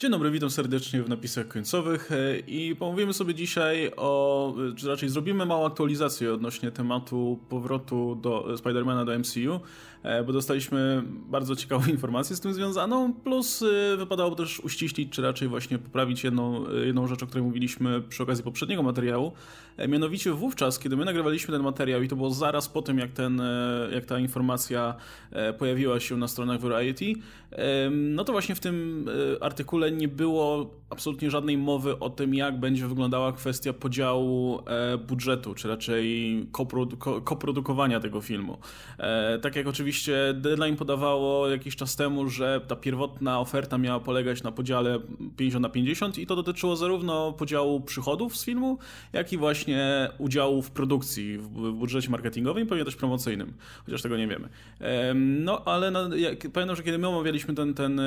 Dzień dobry, witam serdecznie w napisach końcowych e, i pomówimy sobie dzisiaj o, czy raczej zrobimy małą aktualizację odnośnie tematu powrotu do Spidermana do MCU, e, bo dostaliśmy bardzo ciekawą informację z tym związaną, plus e, wypadało też uściślić, czy raczej właśnie poprawić jedną, jedną rzecz, o której mówiliśmy przy okazji poprzedniego materiału, mianowicie wówczas, kiedy my nagrywaliśmy ten materiał i to było zaraz po tym, jak, ten, jak ta informacja pojawiła się na stronach Variety, no to właśnie w tym artykule nie było absolutnie żadnej mowy o tym, jak będzie wyglądała kwestia podziału e, budżetu, czy raczej koprodu- koprodukowania tego filmu. E, tak jak oczywiście Deadline podawało jakiś czas temu, że ta pierwotna oferta miała polegać na podziale 50 na 50 i to dotyczyło zarówno podziału przychodów z filmu, jak i właśnie udziału w produkcji, w budżecie marketingowym i pewnie też promocyjnym, chociaż tego nie wiemy. No ale no, pamiętam, że kiedy my omawialiśmy ten, ten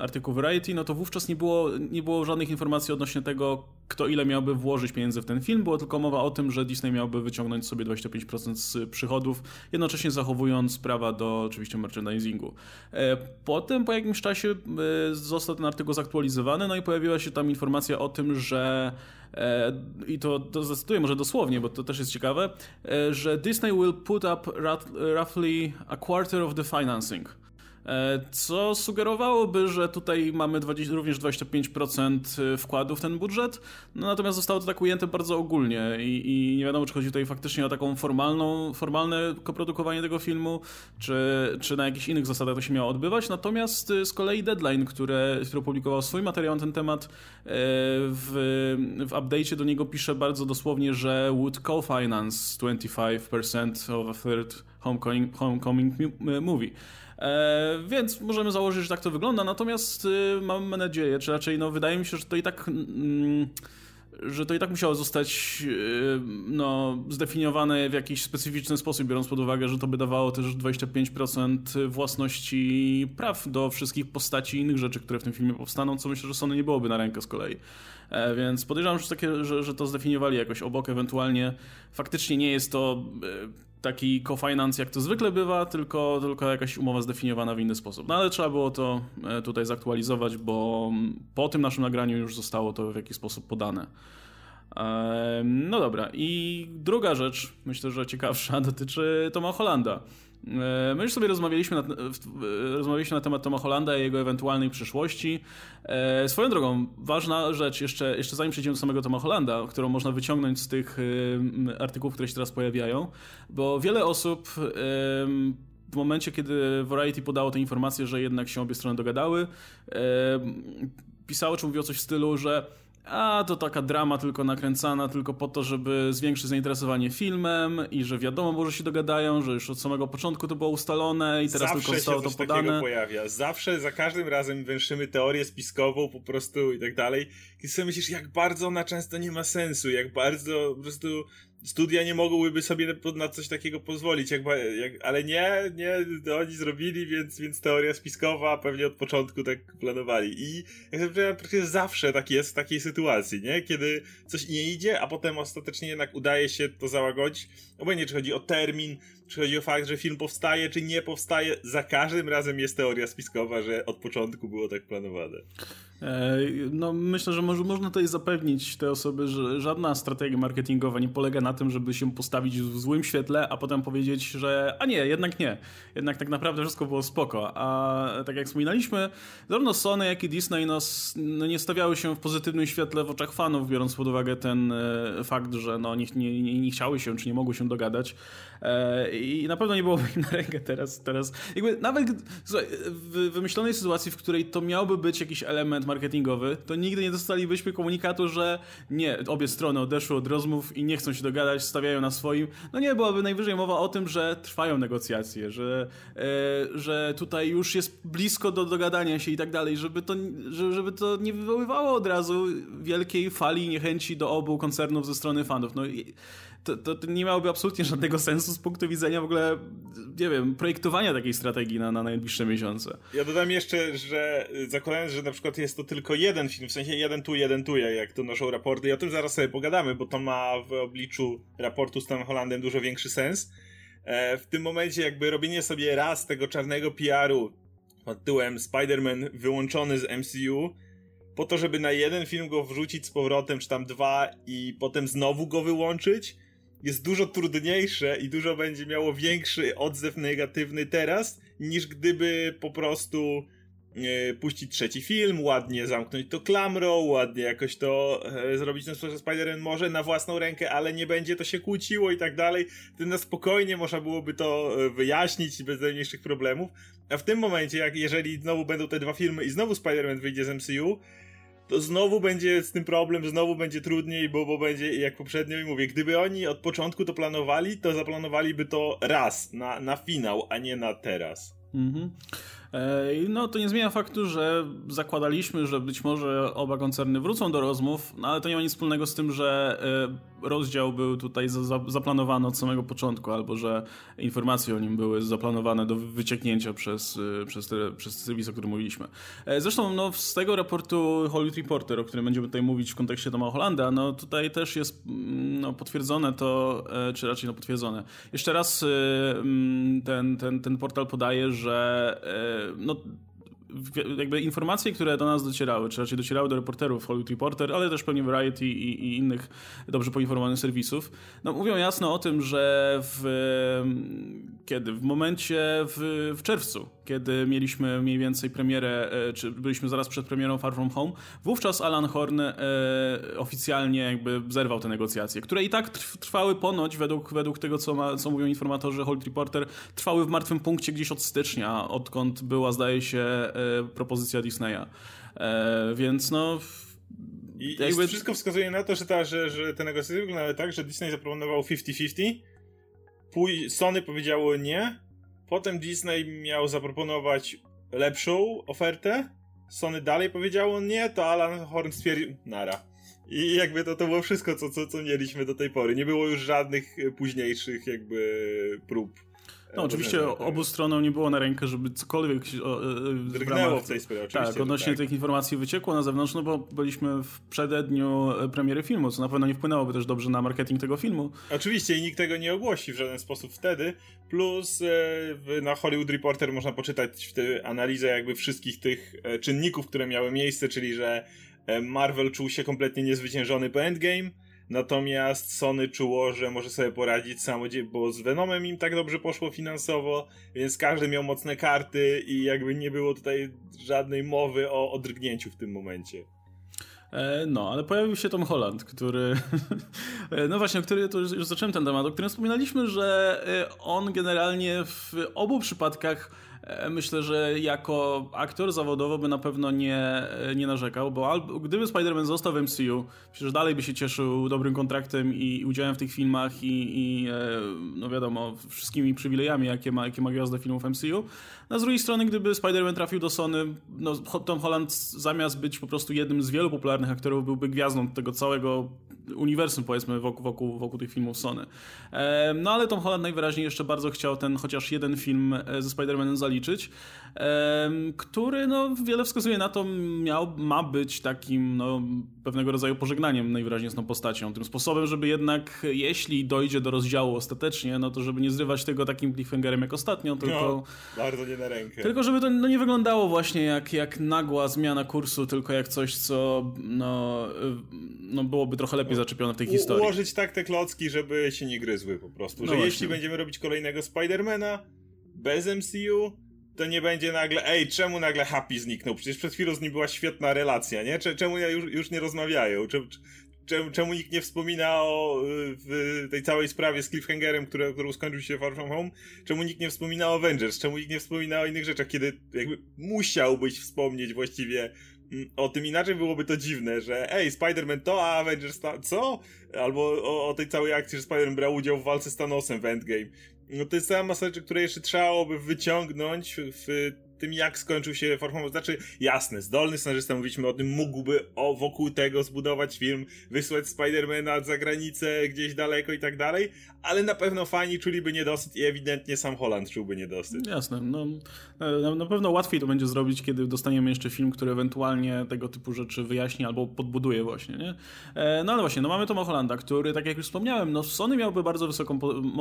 artykuł Variety, no to wówczas nie było, nie było żadnych informacji odnośnie tego, kto ile miałby włożyć pieniędzy w ten film. Było tylko mowa o tym, że Disney miałby wyciągnąć sobie 25% z przychodów, jednocześnie zachowując prawa do oczywiście merchandisingu. E, potem po jakimś czasie e, został ten artykuł zaktualizowany, no i pojawiła się tam informacja o tym, że i to, to zacytuję może dosłownie, bo to też jest ciekawe, że Disney will put up roughly a quarter of the financing. E, co sugerowałoby, że tutaj mamy 20, również 25% e, wkładu w ten budżet, no natomiast zostało to tak ujęte bardzo ogólnie i, i, nie wiadomo, czy chodzi tutaj faktycznie o taką formalną, formalne koprodukowanie tego filmu, czy, czy na jakichś innych zasadach to się miało odbywać, natomiast e, z kolei Deadline, które, który opublikował swój materiał na ten temat, w, w update'cie do niego pisze bardzo dosłownie, że would co-finance 25% of a third homecoming, homecoming movie. E, więc możemy założyć, że tak to wygląda, natomiast y, mamy nadzieję, czy raczej no, wydaje mi się, że to i tak... Mm, że to i tak musiało zostać y, no, zdefiniowane w jakiś specyficzny sposób, biorąc pod uwagę, że to by dawało też 25% własności praw do wszystkich postaci i innych rzeczy, które w tym filmie powstaną, co myślę, że Sony nie byłoby na rękę z kolei. E, więc podejrzewam, że, takie, że, że to zdefiniowali jakoś obok, ewentualnie faktycznie nie jest to e, taki co-finance, jak to zwykle bywa, tylko, tylko jakaś umowa zdefiniowana w inny sposób. No ale trzeba było to e, tutaj zaktualizować, bo po tym naszym nagraniu już zostało to w jakiś sposób podane. No dobra, i druga rzecz, myślę, że ciekawsza, dotyczy Toma Hollanda. E, my już sobie rozmawialiśmy na, rozmawialiśmy na temat Toma Hollanda i jego ewentualnej przyszłości. E, swoją drogą, ważna rzecz, jeszcze, jeszcze zanim przejdziemy do samego Toma Hollanda, którą można wyciągnąć z tych artykułów, które się teraz pojawiają, bo wiele osób w momencie, kiedy Variety podało tę informację, że jednak się obie strony dogadały, pisało czy mówiło coś w stylu, że a to taka drama tylko nakręcana tylko po to, żeby zwiększyć zainteresowanie filmem i że wiadomo było, że się dogadają, że już od samego początku to było ustalone i teraz Zawsze tylko zostało to podane. Zawsze pojawia. Zawsze, za każdym razem węszymy teorię spiskową po prostu i tak dalej. I sobie myślisz, jak bardzo ona często nie ma sensu, jak bardzo po prostu studia nie mogłyby sobie na coś takiego pozwolić, jak, jak, ale nie, nie, oni zrobili, więc, więc teoria spiskowa pewnie od początku tak planowali. I jak praktycznie zawsze tak jest w takiej sytuacji, nie? Kiedy coś nie idzie, a potem ostatecznie jednak udaje się to załagodzić. Obojętnie, czy chodzi o termin, czy chodzi o fakt, że film powstaje, czy nie powstaje, za każdym razem jest teoria spiskowa, że od początku było tak planowane. E, no, myślę, że może, można tutaj zapewnić te osoby, że żadna strategia marketingowa nie polega na tym, żeby się postawić w złym świetle, a potem powiedzieć, że a nie, jednak nie. Jednak tak naprawdę wszystko było spoko. A tak jak wspominaliśmy, zarówno Sony, jak i Disney no, no nie stawiały się w pozytywnym świetle w oczach fanów, biorąc pod uwagę ten e, fakt, że no, nie, nie, nie chciały się, czy nie mogły się dogadać. E, I na pewno nie byłoby im na rękę teraz. teraz. Jakby nawet w wymyślonej sytuacji, w której to miałby być jakiś element marketingowy, to nigdy nie dostalibyśmy komunikatu, że nie, obie strony odeszły od rozmów i nie chcą się dogadać, stawiają na swoim. No nie, byłaby najwyżej mowa o tym, że trwają negocjacje, że, e, że tutaj już jest blisko do dogadania się i tak dalej, żeby to, żeby to nie wywoływało od razu wielkiej fali niechęci do obu koncernów ze strony fanów. No to, to, to, nie miałoby absolutnie żadnego sensu z punktu widzenia w ogóle, nie wiem, projektowania takiej strategii na, na najbliższe miesiące. Ja dodam jeszcze, że zakładając, że na przykład jest to tylko jeden film, w sensie jeden tu, jeden tu, jak to noszą raporty, i o tym zaraz sobie pogadamy, bo to ma w obliczu raportu z Tom Hollandem dużo większy sens. E, w tym momencie jakby robienie sobie raz tego czarnego PR-u pod tytułem Spider-Man wyłączony z MCU po to, żeby na jeden film go wrzucić z powrotem, czy tam dwa i potem znowu go wyłączyć, jest dużo trudniejsze i dużo będzie miało większy odzew negatywny teraz, niż gdyby po prostu e, puścić trzeci film, ładnie zamknąć to klamrą, ładnie jakoś to e, zrobić że Spider-Man może na własną rękę, ale nie będzie to się kłóciło i tak dalej. Wtedy na spokojnie można byłoby to e, wyjaśnić bez najmniejszych problemów. A w tym momencie, jak jeżeli znowu będą te dwa filmy i znowu Spider-Man wyjdzie z MCU, to znowu będzie z tym problem, znowu będzie trudniej, bo, bo będzie jak poprzednio i mówię, gdyby oni od początku to planowali, to zaplanowaliby to raz na, na finał, a nie na teraz. Mhm. No to nie zmienia faktu, że zakładaliśmy, że być może oba koncerny wrócą do rozmów, no ale to nie ma nic wspólnego z tym, że e, rozdział był tutaj zaplanowany od samego początku, albo że informacje o nim były zaplanowane do wycieknięcia przez, e, przez, te, przez serwis, o którym mówiliśmy. E, zresztą no, z tego raportu Hollywood Reporter, o którym będziemy tutaj mówić w kontekście Toma Hollanda, no tutaj też jest mm, no, potwierdzone to, czy raczej no, potwierdzone. Jeszcze raz mm, ten, ten, ten portal podaje, że no, jakby informacje, które do nas docierały, czy raczej docierały do reporterów, Hollywood Reporter, ale też pewnie Variety i, i innych dobrze poinformowanych serwisów, no mówią jasno o tym, że w, kiedy? W momencie w, w czerwcu, kiedy mieliśmy mniej więcej premierę, e, czy byliśmy zaraz przed premierą Far From Home, wówczas Alan Horn e, oficjalnie jakby zerwał te negocjacje, które i tak trwały ponoć, według, według tego, co, ma, co mówią informatorzy Hollywood Reporter, trwały w martwym punkcie gdzieś od stycznia, odkąd była, zdaje się, e, propozycja Disneya. Więc no... I, jakby... Wszystko wskazuje na to, że, ta, że, że te negocjacje wyglądały tak, że Disney zaproponował 50-50, Sony powiedziało nie, potem Disney miał zaproponować lepszą ofertę, Sony dalej powiedziało nie, to Alan Horn stwierdził nara. I jakby to, to było wszystko, co, co, co mieliśmy do tej pory. Nie było już żadnych późniejszych jakby prób no oczywiście obu stronom nie było na rękę, żeby cokolwiek drgnęło w, w tej sprawie. Oczywiście, tak, odnośnie tak. tych informacji wyciekło na zewnątrz, no bo byliśmy w przededniu e, premiery filmu, co na pewno nie wpłynęłoby też dobrze na marketing tego filmu. Oczywiście i nikt tego nie ogłosi w żaden sposób wtedy, plus e, na Hollywood Reporter można poczytać w tej analizę jakby wszystkich tych e, czynników, które miały miejsce, czyli że Marvel czuł się kompletnie niezwyciężony po Endgame, Natomiast Sony czuło, że może sobie poradzić samodzielnie, bo z Venomem im tak dobrze poszło finansowo, więc każdy miał mocne karty i jakby nie było tutaj żadnej mowy o odrgnięciu w tym momencie. E, no, ale pojawił się Tom Holland, który. No właśnie, który to już zacząłem ten temat, o którym wspominaliśmy, że e, on generalnie w obu przypadkach myślę, że jako aktor zawodowo by na pewno nie, e, nie narzekał, bo gdyby Spider-Man został w MCU, przecież dalej by się cieszył dobrym kontraktem i udziałem w tych filmach i, i e, no wiadomo, wszystkimi przywilejami, jakie ma, jakie ma gwiazda filmów MCU. No z drugiej strony, gdyby Spider-Man trafił do Sony, no Tom Holland zamiast być po prostu jednym z wielu popularnych aktorów, byłby gwiazdą tego całego uniwersum, powiedzmy, wokół, wokół, wokół tych filmów Sony. No ale Tom Holland najwyraźniej jeszcze bardzo chciał ten chociaż jeden film ze Spider-Manem zaliczyć, który no, wiele wskazuje na to, miał, ma być takim no, pewnego rodzaju pożegnaniem najwyraźniej z tą postacią. Tym sposobem, żeby jednak, jeśli dojdzie do rozdziału ostatecznie, no to żeby nie zrywać tego takim cliffhangerem jak ostatnio, tylko... No, bardzo nie na rękę. Tylko żeby to no, nie wyglądało właśnie jak, jak nagła zmiana kursu, tylko jak coś, co no, no byłoby trochę lepiej zaczepione w tej historii. Ułożyć tak te klocki, żeby się nie gryzły po prostu. No że właśnie. jeśli będziemy robić kolejnego Spidermana bez MCU, to nie będzie nagle, ej, czemu nagle Happy zniknął? Przecież przed chwilą z nim była świetna relacja, nie? Czemu już, już nie rozmawiają? Czemu, czemu, czemu nikt nie wspomina o w tej całej sprawie z Cliffhangerem, który, którą skończył się Far From Home? Czemu nikt nie wspomina o Avengers? Czemu nikt nie wspomina o innych rzeczach, kiedy jakby musiałbyś wspomnieć właściwie o tym inaczej byłoby to dziwne, że ej, Spider-Man to, a Avengers co? Albo o, o tej całej akcji, że Spider-Man brał udział w walce z Thanosem w Endgame. No to jest cała masa rzeczy, które jeszcze trzeba wyciągnąć w tym, jak skończył się Far Znaczy, jasne, zdolny scenarzysta, mówiliśmy o tym, mógłby o, wokół tego zbudować film, wysłać Spidermana za granicę, gdzieś daleko i tak dalej, ale na pewno fani czuliby niedosyt i ewidentnie sam Holland czułby niedosyt. Jasne, no na, na pewno łatwiej to będzie zrobić, kiedy dostaniemy jeszcze film, który ewentualnie tego typu rzeczy wyjaśni albo podbuduje właśnie, nie? E, no ale właśnie, no mamy Toma Hollanda, który, tak jak już wspomniałem, no Sony miałby bardzo wysoką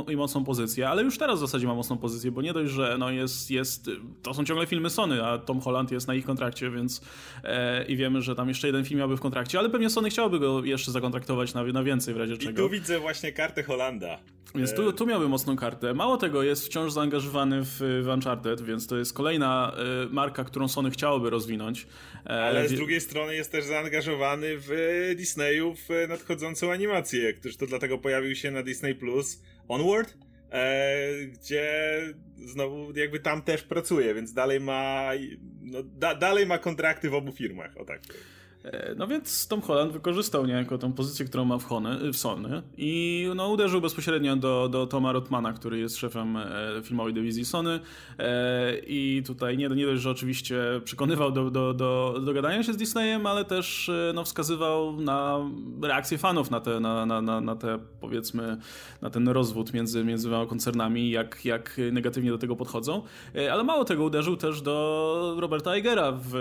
i mocną pozycję, ale już teraz w zasadzie ma mocną pozycję, bo nie dość, że no jest, jest to są ciągle filmy Sony, a Tom Holland jest na ich kontrakcie, więc e, i wiemy, że tam jeszcze jeden film miałby w kontrakcie, ale pewnie Sony chciałoby go jeszcze zakontraktować na, na więcej w razie czego. I tu widzę właśnie kartę Hollanda. Więc tu, tu miałby mocną kartę. Mało tego, jest wciąż zaangażowany w, w Uncharted, więc to jest kolejna y, marka, którą Sony chciałoby rozwinąć. E, Ale z drugiej strony jest też zaangażowany w Disneyu w nadchodzącą animację, któż to dlatego pojawił się na Disney Plus Onward, e, gdzie znowu jakby tam też pracuje, więc dalej ma no, da, dalej ma kontrakty w obu firmach, o tak. E, no więc Tom Holland wykorzystał niejako tą pozycję, którą ma w, Hony, w Sony i no, uderzył bezpośrednio do, do Toma Rotmana, który jest szefem e, filmowej dywizji Sony e, i tutaj nie, nie dość, że oczywiście przekonywał do, do, do, do gadania się z Disneyem, ale też no, wskazywał na reakcję fanów na te, na, na, na, na te powiedzmy, na ten rozwód między, między koncernami, jak, jak negatywnie do tego podchodzą. Ale mało tego, uderzył też do Roberta Eigera w...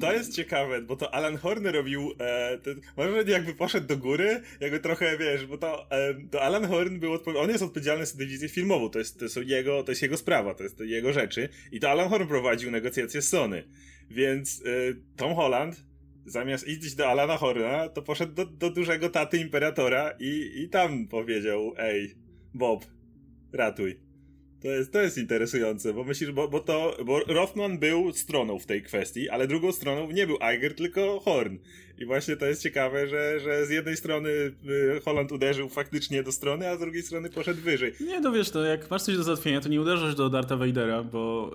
To jest ciekawe, bo to Alan Horn Horner robił, e, ten, może jakby poszedł do góry, jakby trochę, wiesz, bo to, e, to Alan Horn był, on jest odpowiedzialny za dywizję filmową, to jest, to, jego, to jest jego sprawa, to jest jego rzeczy i to Alan Horn prowadził negocjacje z Sony, więc e, Tom Holland zamiast iść do Alana Horna, to poszedł do, do dużego taty Imperatora i, i tam powiedział, ej, Bob, ratuj. To jest, to jest interesujące, bo myślisz, bo, bo to, bo Rothman był stroną w tej kwestii, ale drugą stroną nie był Iger, tylko Horn. I właśnie to jest ciekawe, że, że z jednej strony y, Holland uderzył faktycznie do strony, a z drugiej strony poszedł wyżej. Nie, no wiesz, to jak masz coś do załatwienia, to nie uderzasz do Darta Vadera, bo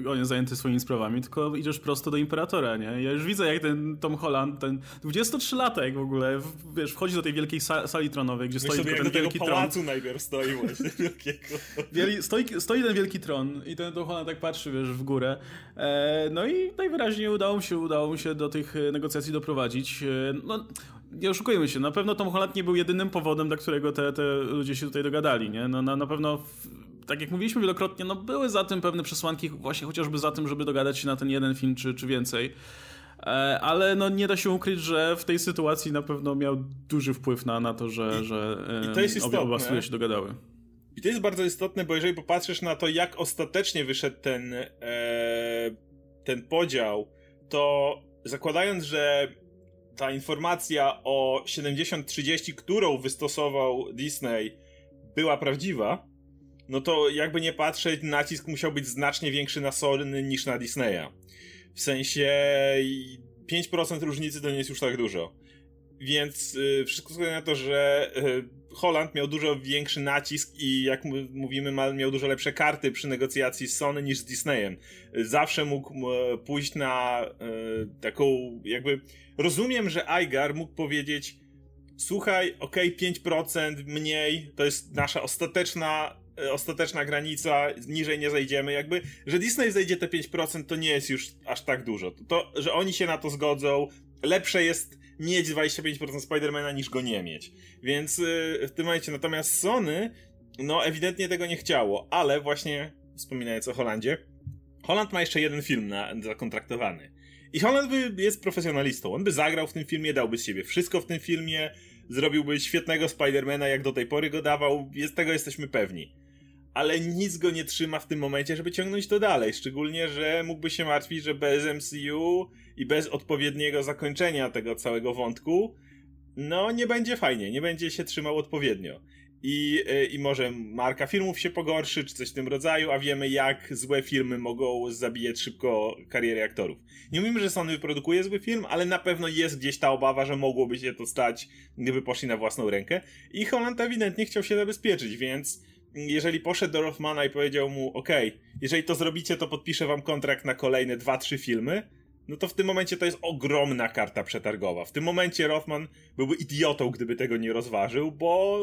yy, on jest zajęty swoimi sprawami, tylko idziesz prosto do Imperatora, nie? Ja już widzę, jak ten Tom Holland, ten 23-latek w ogóle, wiesz, wchodzi do tej wielkiej sali tronowej, gdzie stoi sobie, ten wielki tron. pałacu najpierw stoi właśnie wielkiego. Wieli, stoi, stoi ten wielki tron i ten Tom Holland tak patrzy, wiesz, w górę. E, no i najwyraźniej udało mu się, udało mu się do tych negocjacji doprowadzić prowadzić. E, no, nie oszukujmy się, na pewno Tom Holland nie był jedynym powodem, dla którego te, te ludzie się tutaj dogadali, nie? No, na, na pewno, tak jak mówiliśmy wielokrotnie, no były za tym pewne przesłanki, właśnie chociażby za tym, żeby dogadać się na ten jeden film czy, czy więcej. E, ale no nie da się ukryć, że w tej sytuacji na pewno miał duży wpływ na, na to, że, I, że i to jest obie, oba studia się dogadały. I to jest bardzo istotne, bo jeżeli popatrzysz na to, jak ostatecznie wyszedł ten, e, ten podział, to zakładając, że ta informacja o 70-30, którą wystosował Disney, była prawdziwa, no to jakby nie patrzeć, nacisk musiał być znacznie większy na Sony niż na Disneya. W sensie 5% różnicy to nie jest już tak dużo. Więc y, wszystko wskazuje na to, że y, Holland miał dużo większy nacisk i jak mówimy, miał dużo lepsze karty przy negocjacji z Sony niż z Disneyem. Zawsze mógł pójść na y, taką jakby rozumiem, że Igar mógł powiedzieć słuchaj, okay, 5% mniej, to jest nasza ostateczna e, ostateczna granica, niżej nie zejdziemy, jakby, że Disney zejdzie te 5% to nie jest już aż tak dużo. To że oni się na to zgodzą, lepsze jest mieć 25% Spidermana niż go nie mieć. Więc yy, w tym momencie natomiast Sony no ewidentnie tego nie chciało, ale właśnie wspominając o Holandzie, Holland ma jeszcze jeden film na, zakontraktowany. I Holland by, jest profesjonalistą. On by zagrał w tym filmie, dałby z siebie wszystko w tym filmie, zrobiłby świetnego Spidermana, jak do tej pory go dawał. Jest, tego jesteśmy pewni. Ale nic go nie trzyma w tym momencie, żeby ciągnąć to dalej. Szczególnie, że mógłby się martwić, że bez MCU i bez odpowiedniego zakończenia tego całego wątku, no nie będzie fajnie, nie będzie się trzymał odpowiednio i, e, i może marka filmów się pogorszy, czy coś w tym rodzaju, a wiemy jak złe filmy mogą zabijać szybko kariery aktorów. Nie mówimy, że Sony wyprodukuje zły film, ale na pewno jest gdzieś ta obawa, że mogłoby się to stać, gdyby poszli na własną rękę. I Holland ewidentnie chciał się zabezpieczyć, więc jeżeli poszedł do Rothmana i powiedział mu, ok, jeżeli to zrobicie, to podpiszę wam kontrakt na kolejne 2-3 filmy, no to w tym momencie to jest ogromna karta przetargowa. W tym momencie Rothman byłby idiotą, gdyby tego nie rozważył, bo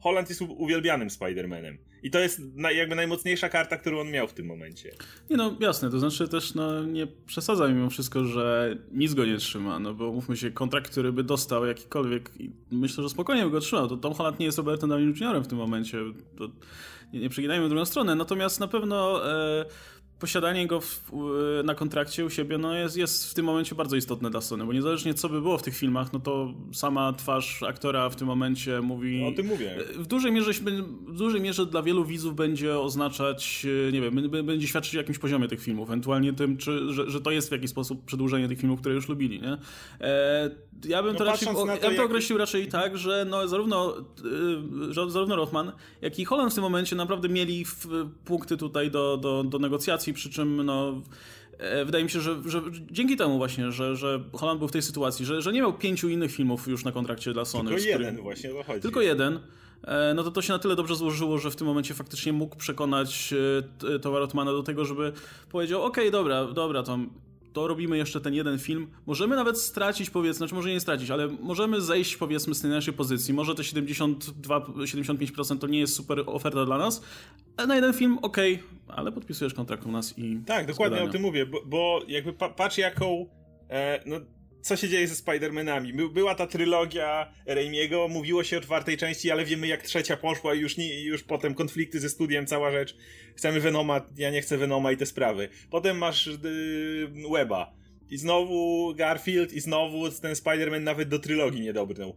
Holland jest uwielbianym Spider-Manem. I to jest jakby najmocniejsza karta, którą on miał w tym momencie. Nie no, jasne, to znaczy też no, nie przesadzaj mimo wszystko, że nic go nie trzyma, no bo mówmy się, kontrakt, który by dostał jakikolwiek myślę, że spokojnie by go trzymał, to Tom Holland nie jest Robertem Downey Jr. w tym momencie, to nie, nie przeginajmy w drugą stronę, natomiast na pewno... E, posiadanie go w, na kontrakcie u siebie no jest, jest w tym momencie bardzo istotne dla Sony, bo niezależnie co by było w tych filmach, no to sama twarz aktora w tym momencie mówi... No, o tym mówię. W dużej mierze, w dużej mierze dla wielu widzów będzie oznaczać, nie wiem, będzie świadczyć o jakimś poziomie tych filmów, ewentualnie tym, czy, że, że to jest w jakiś sposób przedłużenie tych filmów, które już lubili, nie? E, ja bym no to raczej, to, ja bym to określił raczej tak, że no, zarówno, y, zarówno Rothman, jak i Holland w tym momencie naprawdę mieli punkty tutaj do, do, do negocjacji, przy czym no, e, wydaje mi się, że, że dzięki temu właśnie, że, że Holland był w tej sytuacji, że, że nie miał pięciu innych filmów już na kontrakcie dla Sony. Tylko jeden właśnie, to chodzi. Tylko jeden. E, no to to się na tyle dobrze złożyło, że w tym momencie faktycznie mógł przekonać e, Towa Rothmana do tego, żeby powiedział, okej, okay, dobra, dobra, to to robimy jeszcze ten jeden film. Możemy nawet stracić, powiedzmy, znaczy może nie stracić, ale możemy zejść, powiedzmy, z tej naszej pozycji. Może te 72-75% to nie jest super oferta dla nas, ale na jeden film ok, ale podpisujesz kontrakt u nas i. Tak, dokładnie o tym mówię, bo, bo jakby pa patrz, jaką. E, no, co się dzieje ze Spider-Manami. Była ta trylogia Raimiego, mówiło się o czwartej części, ale wiemy jak trzecia poszła i już, już potem konflikty ze studiem, cała rzecz. Chcemy Venoma, ja nie chcę Venoma i te sprawy. Potem masz yy, Weba. I znowu Garfield i znowu ten Spider-Man nawet do trylogii nie dobrnął.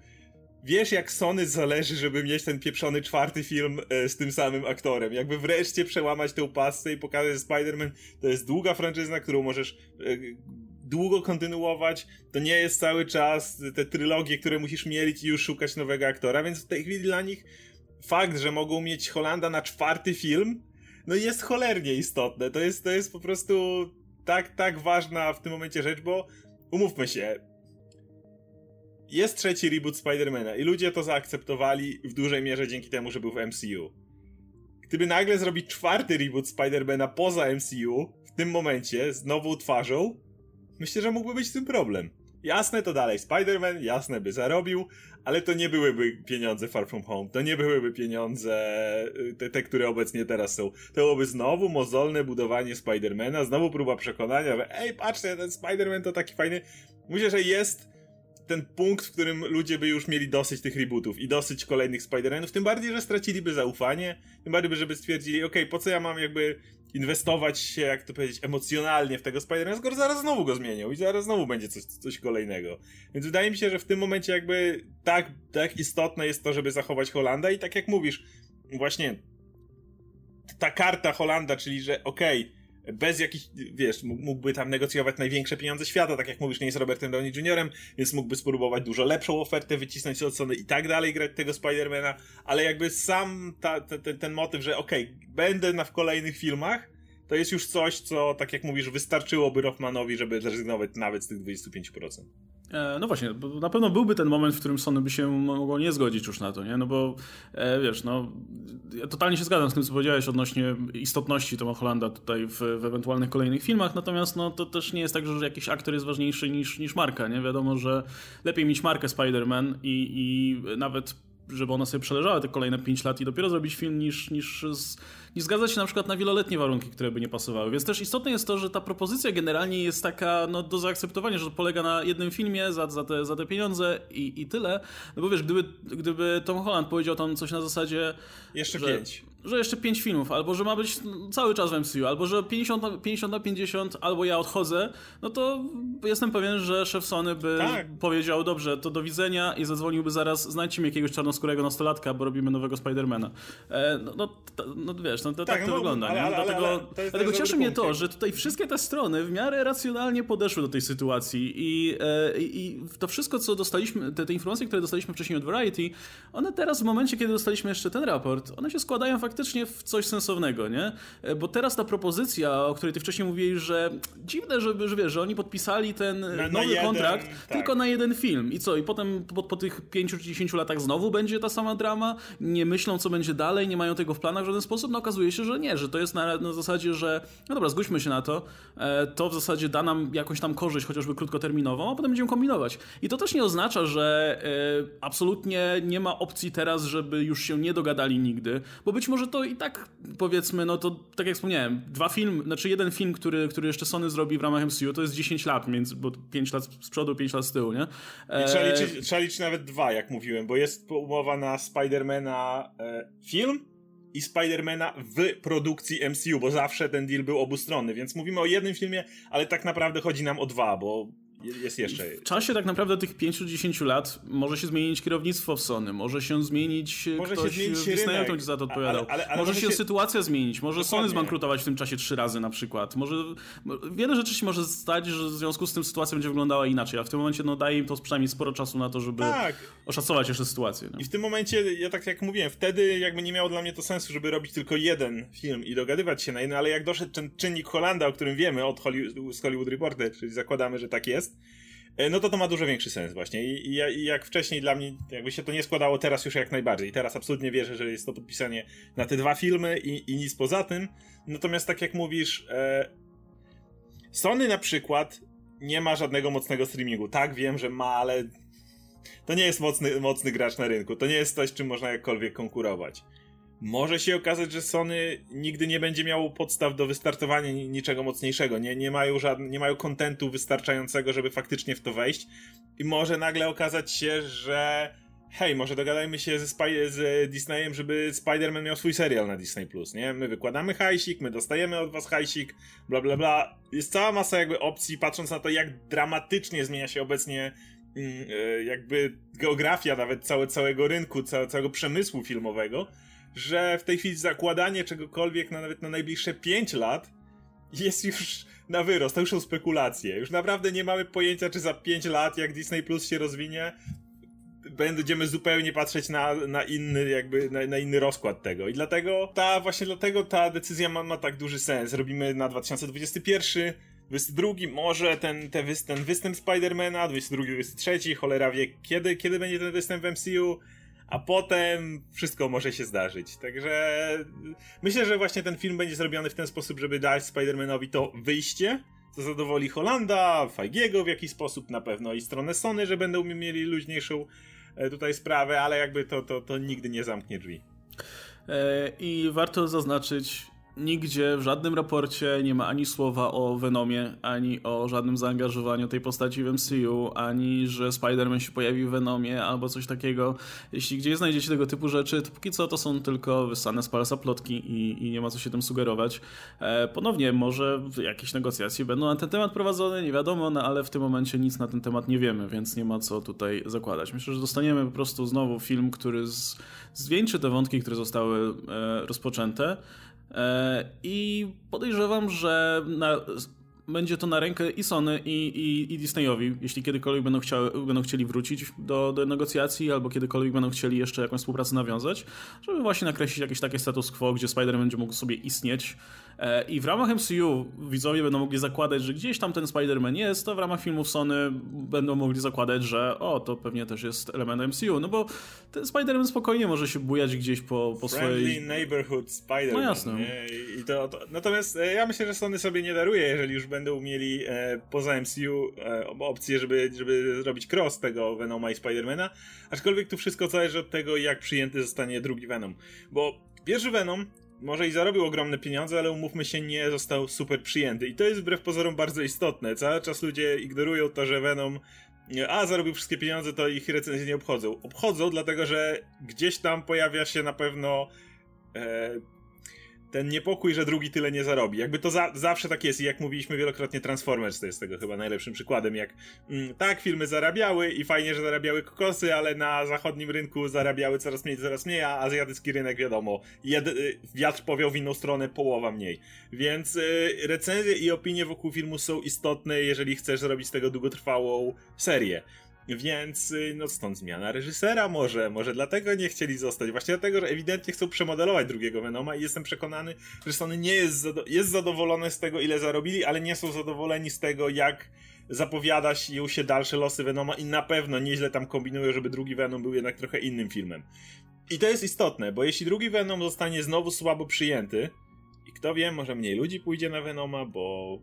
Wiesz, jak Sony zależy, żeby mieć ten pieprzony czwarty film e, z tym samym aktorem. Jakby wreszcie przełamać tę pasę i pokazać, Spider-Man to jest długa franczyzna, którą możesz e, długo kontynuować. To nie jest cały czas te trylogie, które musisz mieć i już szukać nowego aktora, więc w tej chwili dla nich fakt, że mogą mieć Holanda na czwarty film, no jest cholernie istotne. To jest, to jest po prostu tak, tak ważna w tym momencie rzecz, bo umówmy się, jest trzeci reboot Spidermana i ludzie to zaakceptowali w dużej mierze dzięki temu, że był w MCU. Gdyby nagle zrobić czwarty reboot Spidermana poza MCU, w tym momencie, z nową twarzą, Myślę, że mógłby być z tym problem. Jasne, to dalej Spider-Man, jasne by zarobił, ale to nie byłyby pieniądze Far From Home, to nie byłyby pieniądze y, te, te które obecnie teraz są. To byłoby znowu mozolne budowanie Spidermana, znowu próba przekonania, że ej, patrzcie, ten Spider-Man to taki fajny. Myślę, że jest ten punkt, w którym ludzie by już mieli dosyć tych rebootów i dosyć kolejnych Spider-Manów, tym bardziej, że straciliby zaufanie, tym bardziej, żeby stwierdzili, okay, po co ja mam jakby inwestować się, jak to powiedzieć, emocjonalnie w tego Spider-Man, skoro zaraz znowu go zmienią i zaraz znowu będzie coś, coś kolejnego. Więc wydaje mi się, że w tym momencie jakby tak, tak istotne jest to, żeby zachować Holanda i tak jak mówisz, właśnie ta karta Holanda, czyli że okej, okay, bez jakichś, wiesz, mógłby tam negocjować największe pieniądze świata, tak jak mówisz, nie jest Robertem Downey Jr., więc mógłby spróbować dużo lepszą ofertę wycisnąć od Sony i tak dalej, grać tego Spidermana, ale jakby sam ta, ten, ten motyw, że okej, okay, będę na, w kolejnych filmach, to jest już coś, co, tak jak mówisz, wystarczyłoby Rothmanowi, żeby zrezygnować nawet z tych 25%. E, no właśnie, na pewno byłby ten moment, w którym Sony by się mogło nie zgodzić już na to, nie? No bo e, wiesz, no ja totalnie się zgadzam z tym, co powiedziałeś odnośnie istotności Toma Hollanda tutaj w, w, ewentualnych kolejnych filmach, natomiast no to też nie jest tak, że jakiś aktor jest ważniejszy niż, niż marka, nie? Wiadomo, że lepiej mieć markę Spider-Man i, i nawet żeby ona sobie przeleżała te kolejne 5 lat i dopiero zrobić film niż, niż i zgadzać się na przykład na wieloletnie warunki, które by nie pasowały. Więc też istotne jest to, że ta propozycja generalnie jest taka no, do zaakceptowania, że to polega na jednym filmie za, za, te, za te pieniądze i, i tyle. No bo wiesz, gdyby, gdyby Tom Holland powiedział tam coś na zasadzie. Jeszcze że, pięć. Że jeszcze pięć filmów, albo że ma być cały czas w MCU, albo że 50 na, 50 na 50, albo ja odchodzę, no to jestem pewien, że szef Sony by tak. powiedział, dobrze, to do widzenia i zadzwoniłby zaraz, znajdźcie mi jakiegoś czarnoskórego nastolatka, bo robimy nowego Spidermana. E, no, no, no, wiesz, no, to, tak, tak to no, wygląda. Ale, ale, dlatego ale, ale dlatego cieszy mnie to, że tutaj wszystkie te strony w miarę racjonalnie podeszły do tej sytuacji i, e, i to wszystko, co dostaliśmy, te, te informacje, które dostaliśmy wcześniej od Variety, one teraz w momencie, kiedy dostaliśmy jeszcze ten raport, one się składają faktycznie w coś sensownego, nie? E, bo teraz ta propozycja, o której ty wcześniej mówiłeś, że dziwne, żeby, że wiesz, że oni podpisali ten na, nowy na jeden, kontrakt tak. tylko na jeden film i co? I potem po, po tych 5 czy 10 latach znowu będzie ta sama drama, nie myślą, co będzie dalej, nie mają tego w planach w żaden sposób, no okazuje się, że nie, że to jest na, na zasadzie, że no dobra, zgódźmy się na to, e, to w zasadzie da nam jakąś tam korzyść, chociażby krótkoterminową, a potem będziemy kombinować. I to też nie oznacza, że e, absolutnie nie ma opcji teraz, żeby już się nie dogadali nigdy, bo być może to i tak powiedzmy, no to tak jak wspomniałem, dwa filmy, znaczy jeden film, który, który jeszcze Sony zrobi w ramach MCU, to jest 10 lat, między, bo 5 lat z przodu, 5 lat z tyłu, nie? E... I trzeba liczyć, trzeba liczyć nawet dwa, jak mówiłem, bo jest umowa na Spidermana e, film, i Spidermana w produkcji MCU, bo zawsze ten deal był obustronny, więc mówimy o jednym filmie, ale tak naprawdę chodzi nam o dwa, bo jest jeszcze. W czasie tak naprawdę tych 5-10 lat może się zmienić kierownictwo w Sony, może się zmienić e, może ktoś się zmienić w Disneyu, kto za to odpowiadał. Ale, ale, ale może, może się, sytuacja zmienić, może Dokładnie. Sony zbankrutować w tym czasie trzy razy na przykład. Może wiele rzeczy się może stać, że w związku z tym sytuacja będzie wyglądała inaczej, a w tym momencie no, daje im to przynajmniej sporo czasu na to, żeby tak. oszacować jeszcze sytuację. No. I w tym momencie, ja tak jak mówiłem, wtedy jakby nie miało dla mnie to sensu, żeby robić tylko jeden film i dogadywać się na inny, ale jak doszedł ten czynnik Holanda, o którym wiemy od Hollywood, z Hollywood Reporter, czyli zakładamy, że tak jest, E, no to to ma dużo większy sens właśnie. I, i, I, jak wcześniej dla mnie jakby się to nie składało, teraz już jak najbardziej. Teraz absolutnie wierzę, że jest to podpisanie na te dwa filmy i, i nic poza tym. Natomiast tak jak mówisz, e, Sony na przykład nie ma żadnego mocnego streamingu. Tak, wiem, że ma, ale to nie jest mocny, mocny gracz na rynku. To nie jest coś, czym można jakkolwiek konkurować. Może się okazać, że Sony nigdy nie będzie miało podstaw do wystartowania niczego mocniejszego. Nie, nie mają żadnego, nie mają kontentu wystarczającego, żeby faktycznie w to wejść. I może nagle okazać się, że hej, może dogadajmy się ze Spy z Disneyem, żeby Spider-Man miał swój serial na Disney+, Plus, nie? My wykładamy hajsik, my dostajemy od was hajsik, bla bla bla. Jest cała masa jakby opcji, patrząc na to, jak dramatycznie zmienia się obecnie mm, e, jakby geografia nawet całe, całego rynku, całe, całego przemysłu filmowego, że w tej chwili zakładanie czegokolwiek na nawet na najbliższe 5 lat jest już na wyrost, to już są spekulacje. Już naprawdę nie mamy pojęcia, czy za 5 lat, jak Disney Plus się rozwinie, będziemy zupełnie patrzeć na, na inny, jakby, na, na, inny rozkład tego. I dlatego ta, właśnie dlatego ta decyzja ma, ma tak duży sens. Robimy na 2021, 22, może ten, ten, ten występ Spidermana, 22, 23, cholera wie, kiedy, kiedy będzie ten występ w MCU, a potem wszystko może się zdarzyć. Także myślę, że właśnie ten film będzie zrobiony w ten sposób, żeby dać Spider-Manowi to wyjście, co zadowoli Holanda, Feigiego w jakiś sposób na pewno i stronę Sony, że będą mieli luźniejszą e, tutaj sprawę, ale jakby to, to, to nigdy nie zamknie drzwi. E, I warto zaznaczyć, nigdzie w żadnym raporcie nie ma ani słowa o Venomie, ani o żadnym zaangażowaniu tej postaci w MCU, ani że Spider-Man się pojawi w Venomie albo coś takiego. Jeśli gdzieś znajdziecie tego typu rzeczy, to póki co to są tylko wysane z palca plotki i, i nie ma co się tym sugerować. E, ponownie, może jakieś negocjacje będą na ten temat prowadzone, nie wiadomo, no ale w tym momencie nic na ten temat nie wiemy, więc nie ma co tutaj zakładać. Myślę, że dostaniemy po prostu znowu film, który z, zwieńczy te wątki, które zostały e, rozpoczęte. E, I podejrzewam, że na, będzie to na rękę i Sony, i, i, i Disneyowi, jeśli kiedykolwiek będą, chciały, będą chcieli wrócić do, do negocjacji, albo kiedykolwiek będą chcieli jeszcze jakąś współpracę nawiązać, żeby właśnie nakreślić jakieś takie status quo, gdzie Spider-Man będzie mógł sobie istnieć E, I w ramach MCU widzowie będą mogli zakładać, że gdzieś tam ten Spider-Man jest, to w ramach filmów Sony będą mogli zakładać, że o, to pewnie też jest element MCU, no bo ten Spider-Man spokojnie może się bujać gdzieś po, po Friendly swojej... neighborhood Spider-Man. No jasne. I to, to, natomiast e, ja myślę, że Sony sobie nie daruje, jeżeli już będą mieli e, poza MCU e, opcję, żeby, żeby zrobić cross tego Venoma i Spider-Mana, aczkolwiek tu wszystko zależy od tego, jak przyjęty zostanie drugi Venom, bo pierwszy Venom może i zarobił ogromne pieniądze, ale umówmy się, nie został super przyjęty. I to jest wbrew pozorom bardzo istotne. Cały czas ludzie ignorują to, że Venom a zarobił wszystkie pieniądze, to ich recenzje nie obchodzą. Obchodzą, dlatego że gdzieś tam pojawia się na pewno e, ten niepokój, że drugi tyle nie zarobi. Jakby to za, zawsze tak jest i jak mówiliśmy wielokrotnie Transformers to jest tego chyba najlepszym przykładem, jak mm, tak, filmy zarabiały i fajnie, że zarabiały kokosy, ale na zachodnim rynku zarabiały coraz mniej, coraz mniej, a azjatycki rynek wiadomo, jed, y, wiatr powiał w inną stronę, połowa mniej. Więc y, recenzje i opinie wokół filmu są istotne, jeżeli chcesz zrobić z tego długotrwałą serię. Więc, y, no stąd zmiana reżysera może, może dlatego nie chcieli zostać. Właśnie dlatego, że ewidentnie chcą przemodelować drugiego Venoma i jestem przekonany, że Sony nie jest, zado jest zadowolone z tego, ile zarobili, ale nie są zadowoleni z tego, jak zapowiada się dalsze losy Venoma i na pewno nieźle tam kombinują, żeby drugi Venom był jednak trochę innym filmem. I to jest istotne, bo jeśli drugi Venom zostanie znowu słabo przyjęty, i kto wie, może mniej ludzi pójdzie na Venoma, bo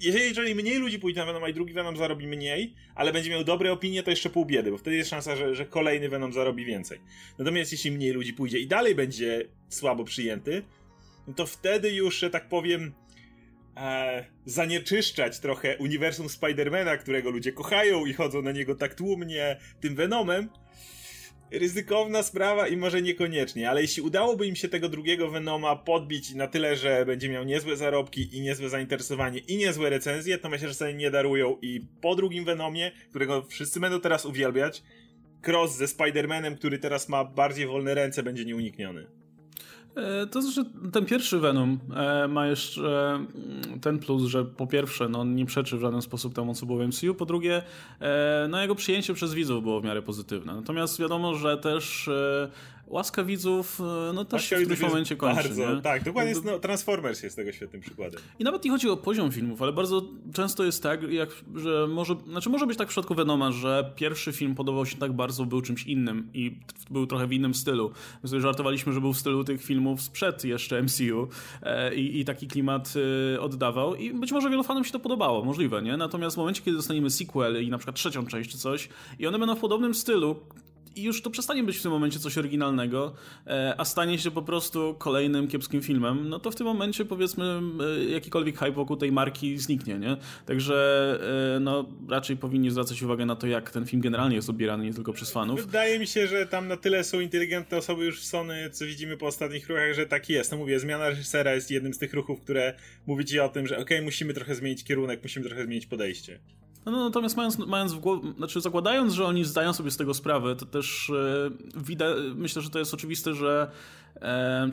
jeżeli, jeżeli mniej ludzi pójdzie na Venom, a i drugi Venom zarobi mniej, ale będzie miał dobre opinie, to jeszcze pół biedy, bo wtedy jest szansa, że, że kolejny Venom zarobi więcej. Natomiast jeśli mniej ludzi pójdzie i dalej będzie słabo przyjęty, to wtedy już, że tak powiem, e, zanieczyszczać trochę uniwersum Spidermana, którego ludzie kochają i chodzą na niego tak tłumnie tym Venomem, ryzykowna sprawa i może niekoniecznie, ale jeśli udałoby im się tego drugiego Venoma podbić na tyle, że będzie miał niezłe zarobki i niezłe zainteresowanie i niezłe recenzje, to myślę, że sobie nie darują i po drugim Venomie, którego wszyscy będą teraz uwielbiać, cross ze Spider-Manem, który teraz ma bardziej wolne ręce, będzie nieunikniony. E, to znaczy, ten pierwszy Venom e, ma jeszcze mm, ten plus, że po pierwsze, no, nie przeczy w żaden sposób temu, co było w MCU, po drugie, e, no, jego przyjęcie przez widzów było w miarę pozytywne. Natomiast wiadomo, że też łaska widzów no też łaska w którymś momencie kończy. Bardzo, nie? tak, dokładnie jest, no, Transformers jest tego świetnym przykładem. I nawet nie chodzi o poziom filmów, ale bardzo często jest tak, jak, że może, znaczy może być tak w przypadku Venoma, że pierwszy film podobał się tak bardzo, był czymś innym i był trochę w innym stylu. My sobie żartowaliśmy, że był w stylu tych filmów sprzed jeszcze MCU e, i, i, taki klimat e, oddawał i być może wielu fanom się to podobało, możliwe, nie? Natomiast w momencie, kiedy dostaniemy sequel i na przykład trzecią część czy coś i one będą w podobnym stylu, i już to przestanie być w tym momencie coś oryginalnego, e, a stanie się po prostu kolejnym kiepskim filmem, no to w tym momencie powiedzmy e, jakikolwiek hype wokół tej marki zniknie, nie? Także e, no raczej powinni zwracać uwagę na to, jak ten film generalnie jest odbierany, nie tylko przez fanów. Wydaje mi się, że tam na tyle są inteligentne osoby już w Sony, co widzimy po ostatnich ruchach, że tak jest. No mówię, zmiana reżysera jest jednym z tych ruchów, które mówi ci o tym, że okay, musimy trochę zmienić kierunek, musimy trochę zmienić podejście. No, no, natomiast mając, mając w głowie, znaczy zakładając, że oni zdają sobie z tego sprawę, to też e, widać, myślę, że to jest oczywiste, że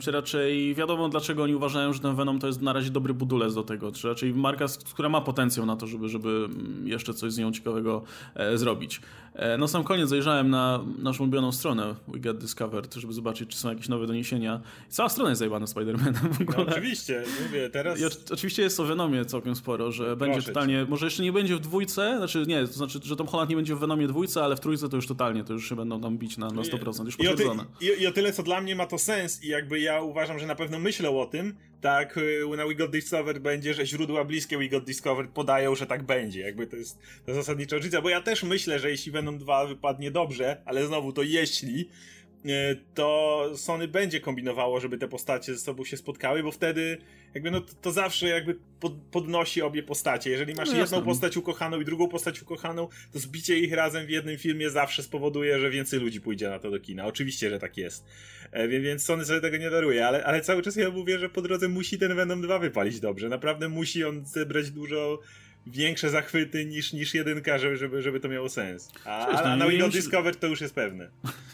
czy raczej wiadomo, dlaczego oni uważają, że ten Venom to jest na razie dobry budulec do tego, czy raczej marka, która ma potencjał na to, żeby, żeby jeszcze coś z nią ciekawego e, zrobić. E, no sam koniec zajrzałem na naszą ulubioną stronę We Get Discovered, żeby zobaczyć, czy są jakieś nowe doniesienia. Cała strona jest zajebana Spider-Manem w ogóle. No, oczywiście, mówię, teraz... I oczywiście jest o Venomie całkiem sporo, że będzie totalnie, może jeszcze nie będzie w dwójce, znaczy nie, to znaczy, że Tom Holland nie będzie w Venomie dwójce, ale w trójce to już totalnie, to już się będą tam bić na, na 100%, już potwierdzone. I o, ty, i, I o tyle, co dla mnie ma to sens, i jakby ja uważam, że na pewno myślą o tym, tak y, na We Got Discovered będzie, że źródła bliskie We Got Discovered podają, że tak będzie. Jakby to jest zasadnicza różnica, bo ja też myślę, że jeśli Venom 2 wypadnie dobrze, ale znowu to jeśli, to Sony będzie kombinowało, żeby te postacie ze sobą się spotkały, bo wtedy jakby no to, to zawsze jakby pod, podnosi obie postacie. Jeżeli masz no jedną postać ukochaną i drugą postać ukochaną, to zbicie ich razem w jednym filmie zawsze spowoduje, że więcej ludzi pójdzie na to do kina. Oczywiście, że tak jest. E, więc Sony sobie tego nie daruje, ale, ale cały czas ja mówię, że po drodze musi ten Venom 2 wypalić dobrze. Naprawdę musi on zebrać dużo większe zachwyty niż, niż jedynka, żeby, żeby, żeby to miało sens. A, a no na Windows Discover to już jest pewne.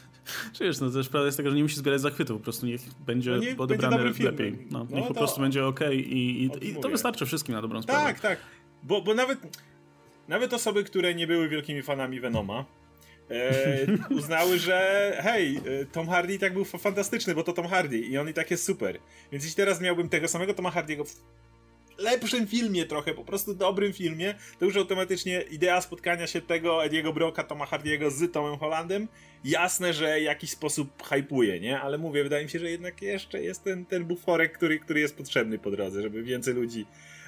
Wiesz, no też prawda jest taka, że nie musi zbierać zachwytu, po prostu niech będzie no niech odebrany będzie lepiej. No, no, niech po prostu będzie ok i, i, i, to wystarczy wszystkim na dobrą sprawę. Tak, tak. Bo, bo nawet, nawet osoby, które nie były wielkimi fanami Venoma, e, uznały, że hej, e, Tom Hardy tak był fantastyczny, bo to Tom Hardy i on i tak jest super. Więc jeśli teraz miałbym tego samego Toma Hardiego lepszym filmie trochę, po prostu dobrym filmie, to już automatycznie idea spotkania się tego Ediego Broka, Toma Hardiego z Tomem Hollandem, jasne, że jakiś sposób hypuje, nie? Ale mówię, wydaje mi się, że jednak jeszcze jest ten, ten buforek, który, który jest potrzebny po drodze, żeby więcej ludzi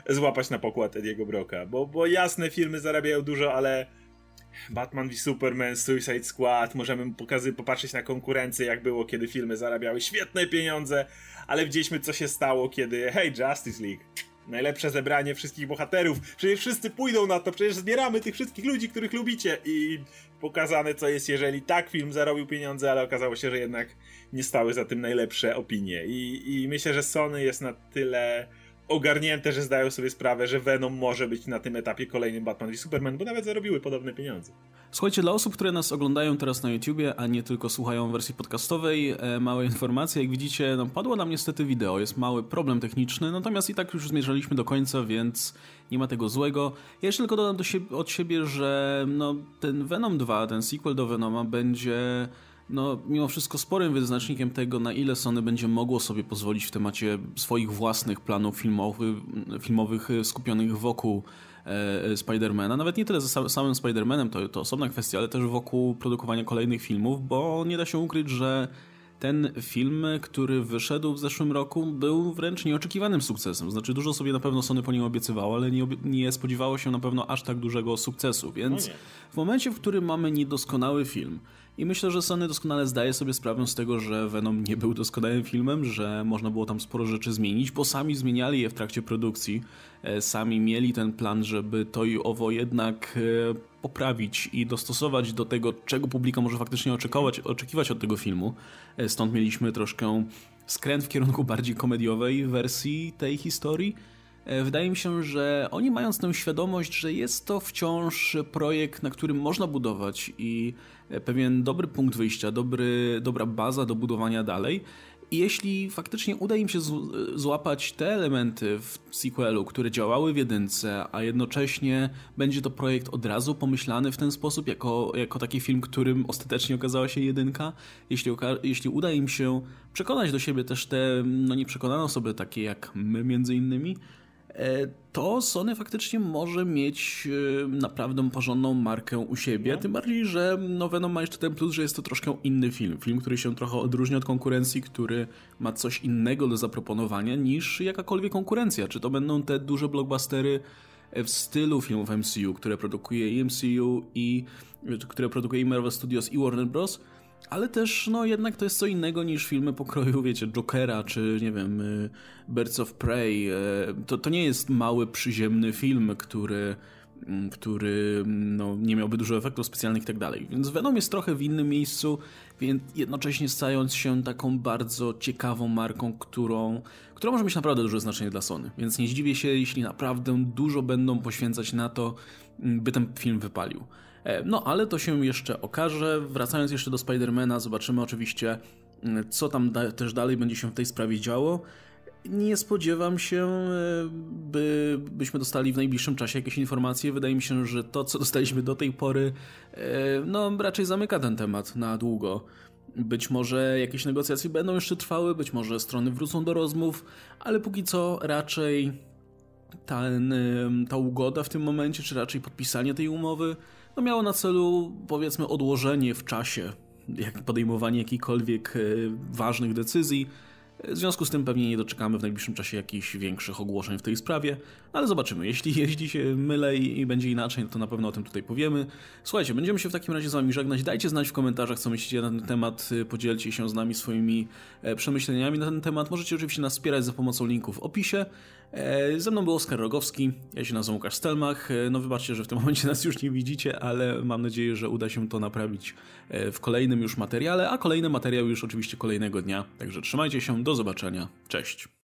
złapać na pokład Ediego Broka, bo, bo jasne filmy zarabiają dużo, ale Batman v Superman, Suicide Squad, możemy pokazy, popatrzeć na konkurencję, jak było, kiedy filmy zarabiały świetne pieniądze, ale widzieliśmy, co się stało, kiedy, hey, Justice League, najlepsze zebranie wszystkich bohaterów. Przecież wszyscy pójdą na to, przecież zbieramy tych wszystkich ludzi, których lubicie. I pokazane, co jest, jeżeli tak film zarobił pieniądze, ale okazało się, że jednak nie stały za tym najlepsze opinie. I, i myślę, że Sony jest na tyle ogarnięte, że zdają sobie sprawę, że Venom może być na tym etapie kolejnym Batman i Superman, bo nawet zarobiły podobne pieniądze. Słuchajcie, dla osób, które nas oglądają teraz na YouTubie, a nie tylko słuchają wersji podcastowej, e, małe. Jak widzicie, no, padło nam niestety wideo, jest mały problem techniczny, natomiast i tak już zmierzaliśmy do końca, więc nie ma tego złego. Ja jeszcze tylko dodam siebie, od siebie, że no, ten Venom 2, ten sequel do Venoma będzie no, mimo wszystko sporym wyznacznikiem tego, na ile Sony będzie mogło sobie pozwolić w temacie swoich własnych planów filmowych, filmowych skupionych wokół e, Spidermana. Nawet nie tyle ze samym Spidermanem, to, to osobna kwestia, ale też wokół produkowania kolejnych filmów, bo nie da się ukryć, że ten film, który wyszedł w zeszłym roku, był wręcz nieoczekiwanym sukcesem. Znaczy, dużo sobie na pewno Sony po nim obiecywało, ale nie, nie spodziewało się na pewno aż tak dużego sukcesu. Więc no w momencie, w którym mamy niedoskonały film, I myślę, że Sony doskonale zdaje sobie sprawę z tego, że Venom nie był doskonałym filmem, że można było tam sporo rzeczy zmienić, bo sami zmieniali je w trakcie produkcji. E, sami mieli ten plan, żeby to i owo jednak e, poprawić i dostosować do tego, czego publika może faktycznie oczekiwać, oczekiwać od tego filmu. E, stąd mieliśmy troszkę skręt w kierunku bardziej komediowej wersji tej historii. Wydaje mi się, że oni mając tę świadomość, że jest to wciąż projekt, na którym można budować i pewien dobry punkt wyjścia, dobry, dobra baza do budowania dalej, i jeśli faktycznie uda im się złapać te elementy w sequelu, które działały w jedynce, a jednocześnie będzie to projekt od razu pomyślany w ten sposób, jako, jako taki film, którym ostatecznie okazała się jedynka, jeśli, jeśli uda im się przekonać do siebie też te no, nieprzekonane osoby, takie jak my między innymi, E, to Sony faktycznie może mieć e, naprawdę porządną markę u siebie, no. tym bardziej, że no Venom ma jeszcze ten plus, że jest to troszkę inny film. Film, który się trochę odróżnia od konkurencji, który ma coś innego do zaproponowania niż jakakolwiek konkurencja. Czy to będą te duże blockbustery w stylu filmów MCU, które produkuje i MCU i które produkuje i Marvel Studios i Warner Bros., ale też, no jednak to jest co innego niż filmy pokroju, wiecie, Jokera, czy nie wiem, y, Birds of Prey. E, to, to nie jest mały, przyziemny film, który mm, który mm, no, nie miałby dużo efektów specjalnych i tak dalej. Więc Venom jest trochę w innym miejscu, więc jednocześnie stając się taką bardzo ciekawą marką, którą, która może mieć naprawdę duże znaczenie dla Sony. Więc nie zdziwię się, jeśli naprawdę dużo będą poświęcać na to, mm, by ten film wypalił. E, no, ale to się jeszcze okaże. Wracając jeszcze do Spidermana, zobaczymy oczywiście, mm, co tam da też dalej będzie się w tej sprawie działo. Nie spodziewam się, e, by, byśmy dostali w najbliższym czasie jakieś informacje. Wydaje mi się, że to, co dostaliśmy do tej pory, e, no raczej zamyka ten temat na długo. Być może jakieś negocjacje będą jeszcze trwały, być może strony wrócą do rozmów, ale póki co raczej ten, ta ugoda w tym momencie, czy raczej podpisanie tej umowy no miało na celu, powiedzmy, odłożenie w czasie jak podejmowanie jakichkolwiek e, ważnych decyzji. W związku z tym pewnie nie doczekamy w najbliższym czasie jakichś większych ogłoszeń w tej sprawie, ale zobaczymy. Jeśli, jeśli się mylę i, i będzie inaczej, no to na pewno o tym tutaj powiemy. Słuchajcie, będziemy się w takim razie z Wami żegnać. Dajcie znać w komentarzach, co myślicie na ten temat. Podzielcie się z nami swoimi e, przemyśleniami na ten temat. Możecie oczywiście nas wspierać za pomocą linków w opisie. E, ze mną był Oskar Rogowski, ja się nazywam Łukasz Stelmach. E, no wybaczcie, że w tym momencie nas już nie widzicie, ale mam nadzieję, że uda się to naprawić e, w kolejnym już materiale, a kolejny materiał już oczywiście kolejnego dnia. Także trzymajcie się, do zobaczenia, cześć.